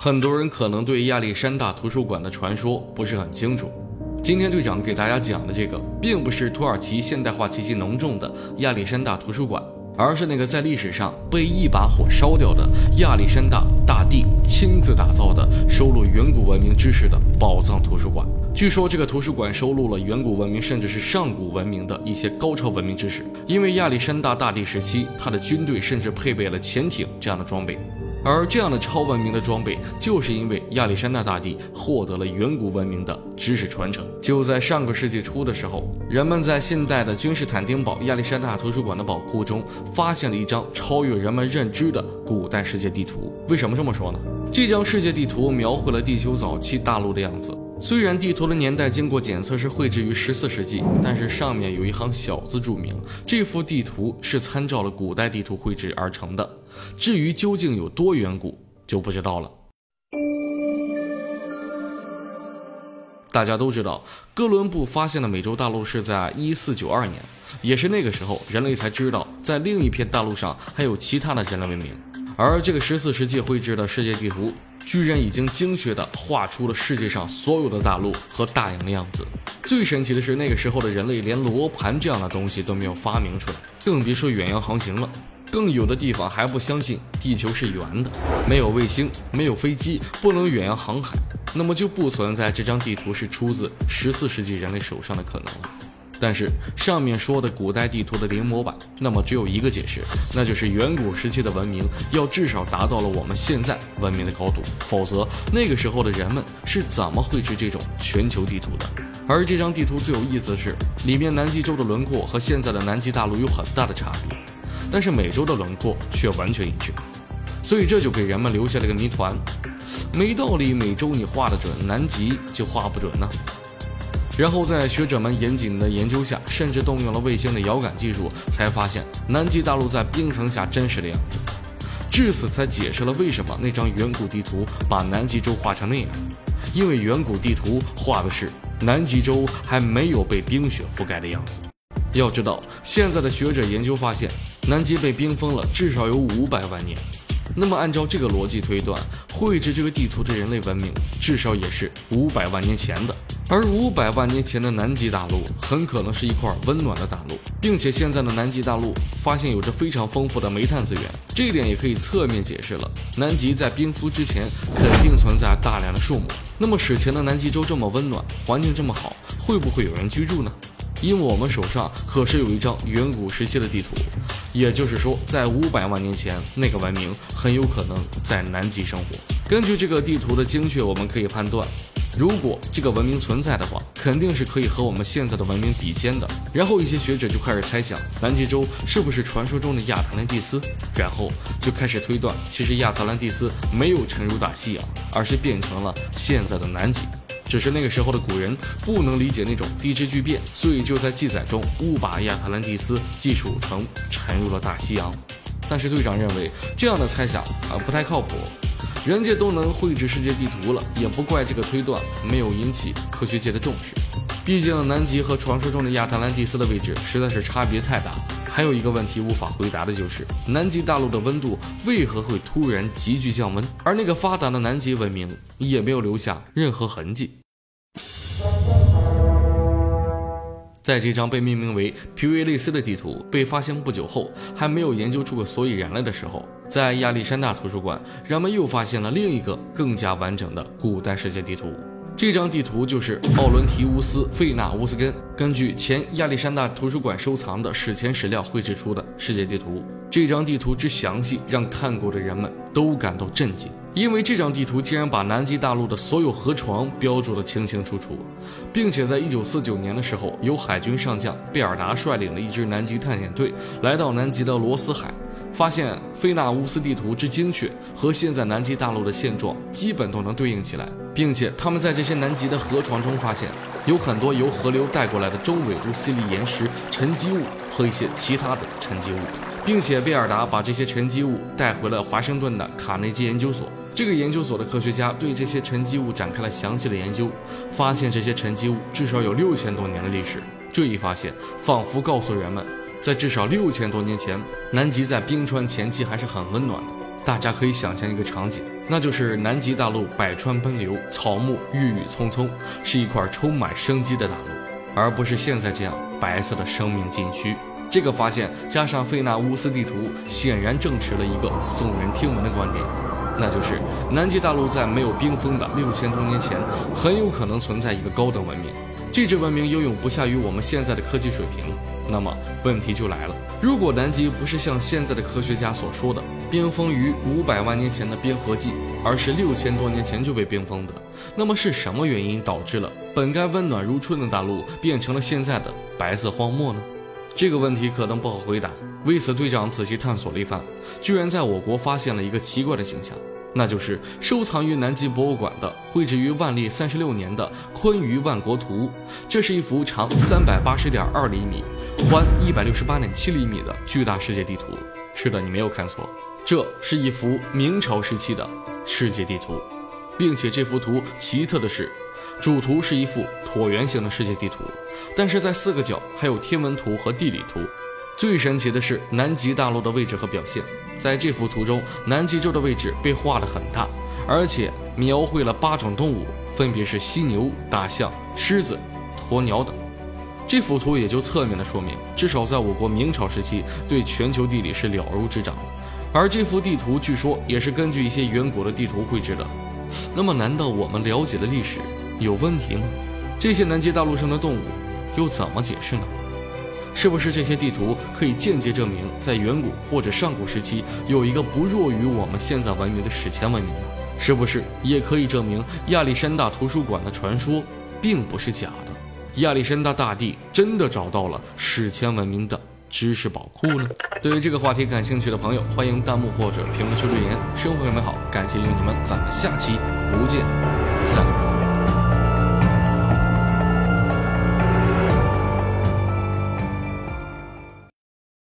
很多人可能对亚历山大图书馆的传说不是很清楚。今天队长给大家讲的这个，并不是土耳其现代化气息浓重的亚历山大图书馆，而是那个在历史上被一把火烧掉的亚历山大大帝亲自打造的收录远古文明知识的宝藏图书馆。据说这个图书馆收录了远古文明甚至是上古文明的一些高超文明知识，因为亚历山大大帝时期，他的军队甚至配备了潜艇这样的装备。而这样的超文明的装备，就是因为亚历山大大帝获得了远古文明的知识传承。就在上个世纪初的时候，人们在现代的君士坦丁堡亚历山大图书馆的宝库中，发现了一张超越人们认知的古代世界地图。为什么这么说呢？这张世界地图描绘了地球早期大陆的样子。虽然地图的年代经过检测是绘制于十四世纪，但是上面有一行小字注明，这幅地图是参照了古代地图绘制而成的。至于究竟有多远古，就不知道了。大家都知道，哥伦布发现的美洲大陆是在一四九二年，也是那个时候，人类才知道在另一片大陆上还有其他的人类文明。而这个十四世纪绘制的世界地图。居然已经精确地画出了世界上所有的大陆和大洋的样子。最神奇的是，那个时候的人类连罗盘这样的东西都没有发明出来，更别说远洋航行了。更有的地方还不相信地球是圆的，没有卫星，没有飞机，不能远洋航海，那么就不存在这张地图是出自十四世纪人类手上的可能了。但是上面说的古代地图的临摹版，那么只有一个解释，那就是远古时期的文明要至少达到了我们现在文明的高度，否则那个时候的人们是怎么绘制这种全球地图的？而这张地图最有意思的是，里面南极洲的轮廓和现在的南极大陆有很大的差别，但是美洲的轮廓却完全一致，所以这就给人们留下了个谜团：没道理，美洲你画的准，南极就画不准呢？然后在学者们严谨的研究下，甚至动用了卫星的遥感技术，才发现南极大陆在冰层下真实的样子。至此才解释了为什么那张远古地图把南极洲画成那样，因为远古地图画的是南极洲还没有被冰雪覆盖的样子。要知道，现在的学者研究发现，南极被冰封了至少有五百万年。那么按照这个逻辑推断，绘制这个地图的人类文明至少也是五百万年前的。而五百万年前的南极大陆很可能是一块温暖的大陆，并且现在的南极大陆发现有着非常丰富的煤炭资源，这一点也可以侧面解释了南极在冰敷之前肯定存在大量的树木。那么史前的南极洲这么温暖，环境这么好，会不会有人居住呢？因为我们手上可是有一张远古时期的地图，也就是说，在五百万年前，那个文明很有可能在南极生活。根据这个地图的精确，我们可以判断。如果这个文明存在的话，肯定是可以和我们现在的文明比肩的。然后一些学者就开始猜想，南极洲是不是传说中的亚特兰蒂斯？然后就开始推断，其实亚特兰蒂斯没有沉入大西洋，而是变成了现在的南极。只是那个时候的古人不能理解那种地质巨变，所以就在记载中误把亚特兰蒂斯记述成沉入了大西洋。但是队长认为这样的猜想啊不太靠谱。人家都能绘制世界地图了，也不怪这个推断没有引起科学界的重视。毕竟南极和传说中的亚特兰蒂斯的位置实在是差别太大。还有一个问题无法回答的就是，南极大陆的温度为何会突然急剧降温，而那个发达的南极文明也没有留下任何痕迹。在这张被命名为皮维利斯的地图被发现不久后，还没有研究出个所以然来的时候，在亚历山大图书馆，人们又发现了另一个更加完整的古代世界地图。这张地图就是奥伦提乌斯·费纳乌斯根根据前亚历山大图书馆收藏的史前史料绘制出的世界地图。这张地图之详细，让看过的人们都感到震惊。因为这张地图竟然把南极大陆的所有河床标注得清清楚楚，并且在一九四九年的时候，由海军上将贝尔达率领的一支南极探险队来到南极的罗斯海，发现菲纳乌斯地图之精确和现在南极大陆的现状基本都能对应起来，并且他们在这些南极的河床中发现有很多由河流带过来的中纬度细粒岩石沉积物和一些其他的沉积物，并且贝尔达把这些沉积物带回了华盛顿的卡内基研究所。这个研究所的科学家对这些沉积物展开了详细的研究，发现这些沉积物至少有六千多年的历史。这一发现仿佛告诉人们，在至少六千多年前，南极在冰川前期还是很温暖的。大家可以想象一个场景，那就是南极大陆百川奔流，草木郁郁葱葱，是一块充满生机的大陆，而不是现在这样白色的生命禁区。这个发现加上费纳乌斯地图，显然证实了一个耸人听闻的观点，那就是南极大陆在没有冰封的六千多年前，很有可能存在一个高等文明。这支文明拥有不下于我们现在的科技水平。那么问题就来了，如果南极不是像现在的科学家所说的冰封于五百万年前的冰河纪，而是六千多年前就被冰封的，那么是什么原因导致了本该温暖如春的大陆变成了现在的白色荒漠呢？这个问题可能不好回答。为此，队长仔细探索了一番，居然在我国发现了一个奇怪的景象。那就是收藏于南极博物馆的绘制于万历三十六年的《坤舆万国图》，这是一幅长三百八十点二厘米、宽一百六十八点七厘米的巨大世界地图。是的，你没有看错，这是一幅明朝时期的世界地图，并且这幅图奇特的是，主图是一幅椭圆形的世界地图，但是在四个角还有天文图和地理图。最神奇的是南极大陆的位置和表现。在这幅图中，南极洲的位置被画得很大，而且描绘了八种动物，分别是犀牛、大象、狮子、鸵鸟等。这幅图也就侧面的说明，至少在我国明朝时期，对全球地理是了如指掌。而这幅地图据说也是根据一些远古的地图绘制的。那么，难道我们了解的历史有问题吗？这些南极大陆上的动物又怎么解释呢？是不是这些地图可以间接证明，在远古或者上古时期，有一个不弱于我们现在文明的史前文明呢？是不是也可以证明亚历山大图书馆的传说并不是假的？亚历山大大帝真的找到了史前文明的知识宝库呢？对于这个话题感兴趣的朋友，欢迎弹幕或者评论区留言。生活很美好，感谢有你们，咱们下期不见不散。